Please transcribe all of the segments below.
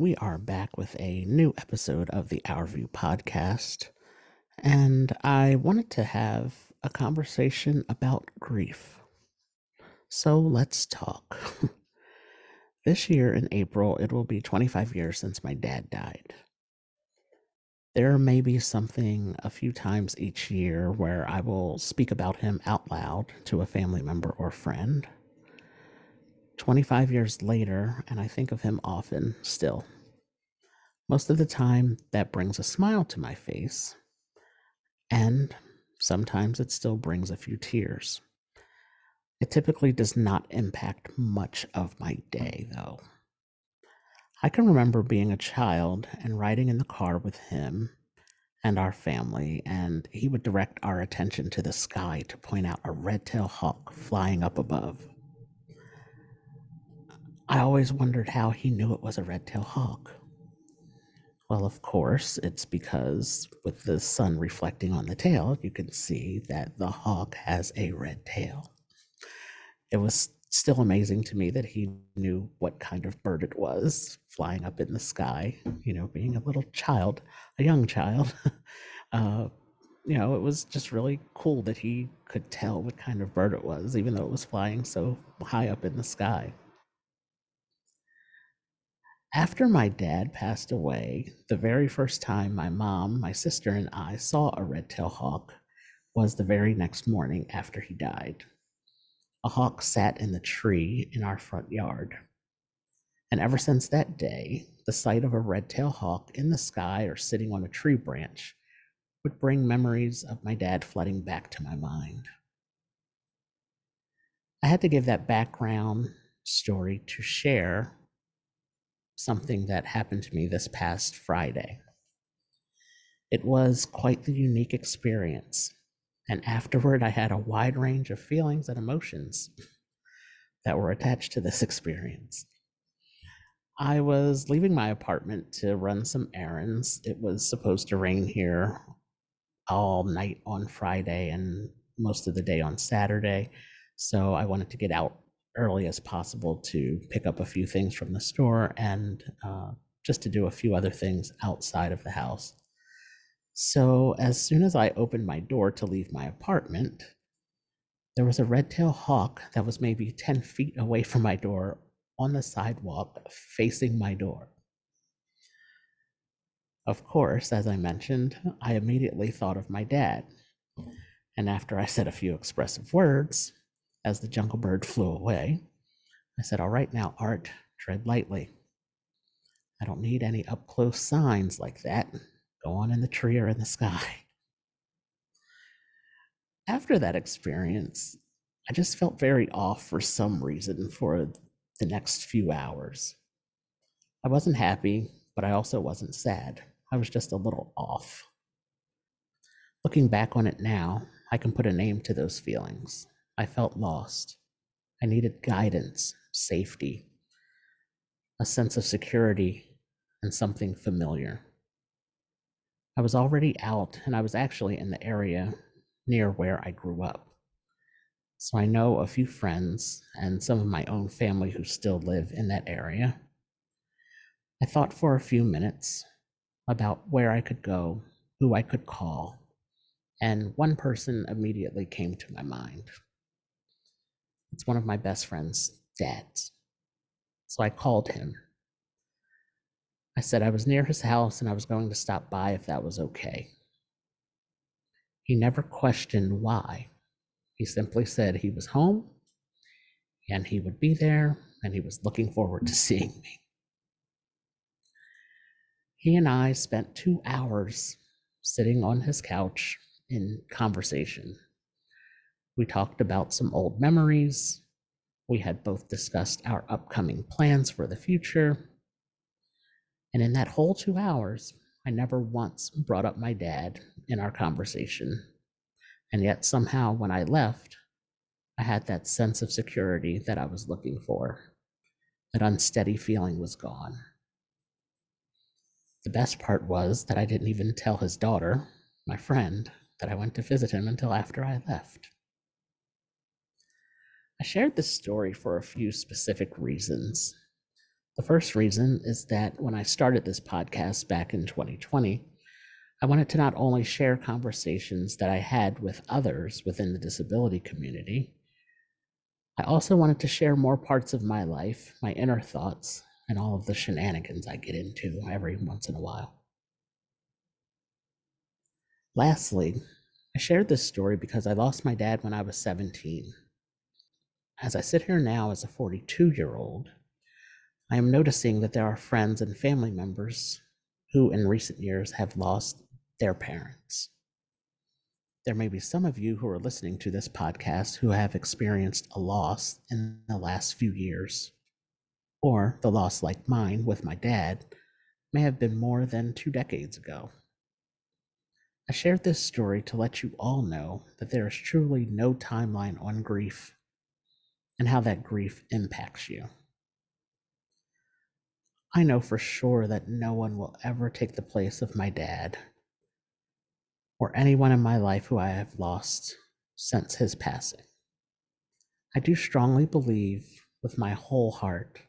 we are back with a new episode of the Our View podcast. And I wanted to have a conversation about grief. So let's talk. this year in April, it will be 25 years since my dad died. There may be something a few times each year where I will speak about him out loud to a family member or friend 25 years later, and I think of him often still. Most of the time, that brings a smile to my face, and sometimes it still brings a few tears. It typically does not impact much of my day, though. I can remember being a child and riding in the car with him and our family, and he would direct our attention to the sky to point out a red tailed hawk flying up above. I always wondered how he knew it was a red tailed hawk. Well, of course, it's because with the sun reflecting on the tail, you can see that the hawk has a red tail. It was still amazing to me that he knew what kind of bird it was flying up in the sky, you know, being a little child, a young child. uh, you know, it was just really cool that he could tell what kind of bird it was, even though it was flying so high up in the sky. After my dad passed away, the very first time my mom, my sister, and I saw a red tailed hawk was the very next morning after he died. A hawk sat in the tree in our front yard. And ever since that day, the sight of a red tailed hawk in the sky or sitting on a tree branch would bring memories of my dad flooding back to my mind. I had to give that background story to share something that happened to me this past Friday. It was quite the unique experience, and afterward, I had a wide range of feelings and emotions that were attached to this experience. I was leaving my apartment to run some errands. It was supposed to rain here all night on Friday and most of the day on Saturday. So I wanted to get out early as possible to pick up a few things from the store and uh, just to do a few other things outside of the house. So, as soon as I opened my door to leave my apartment, there was a red tailed hawk that was maybe 10 feet away from my door on the sidewalk facing my door. Of course, as I mentioned, I immediately thought of my dad. And after I said a few expressive words, as the jungle bird flew away, I said, All right, now, Art, tread lightly. I don't need any up close signs like that. Go on in the tree or in the sky. After that experience, I just felt very off for some reason for the next few hours. I wasn't happy, but I also wasn't sad. I was just a little off. Looking back on it now, I can put a name to those feelings. I felt lost. I needed guidance, safety, a sense of security, and something familiar. I was already out, and I was actually in the area near where I grew up. So I know a few friends and some of my own family who still live in that area. I thought for a few minutes about where I could go, who I could call, and one person immediately came to my mind. It's one of my best friend's dads. So I called him. I said I was near his house and I was going to stop by if that was okay. He never questioned why. He simply said he was home and he would be there and he was looking forward to seeing me. He and I spent two hours sitting on his couch in conversation we talked about some old memories. We had both discussed our upcoming plans for the future. And in that whole two hours, I never once brought up my dad in our conversation. And yet, somehow, when I left, I had that sense of security that I was looking for. That unsteady feeling was gone. The best part was that I didn't even tell his daughter, my friend, that I went to visit him until after I left. I shared this story for a few specific reasons. The first reason is that when I started this podcast back in 2020, I wanted to not only share conversations that I had with others within the disability community, I also wanted to share more parts of my life, my inner thoughts, and all of the shenanigans I get into every once in a while. Lastly, I shared this story because I lost my dad when I was 17. As I sit here now as a 42 year old, I am noticing that there are friends and family members who, in recent years, have lost their parents. There may be some of you who are listening to this podcast who have experienced a loss in the last few years, or the loss, like mine with my dad, may have been more than two decades ago. I shared this story to let you all know that there is truly no timeline on grief and how that grief impacts you. I know for sure that no one will ever take the place of my dad or anyone in my life who I have lost since his passing. I do strongly believe with my whole heart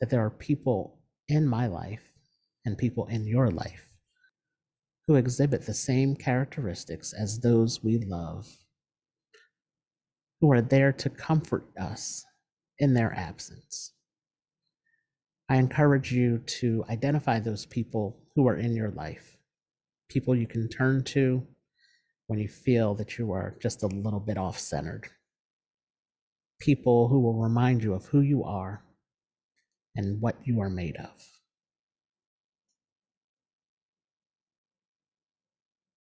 that there are people in my life and people in your life who exhibit the same characteristics as those we love, who are there to comfort us in their absence. I encourage you to identify those people who are in your life, people you can turn to when you feel that you are just a little bit off centered, people who will remind you of who you are and what you are made of.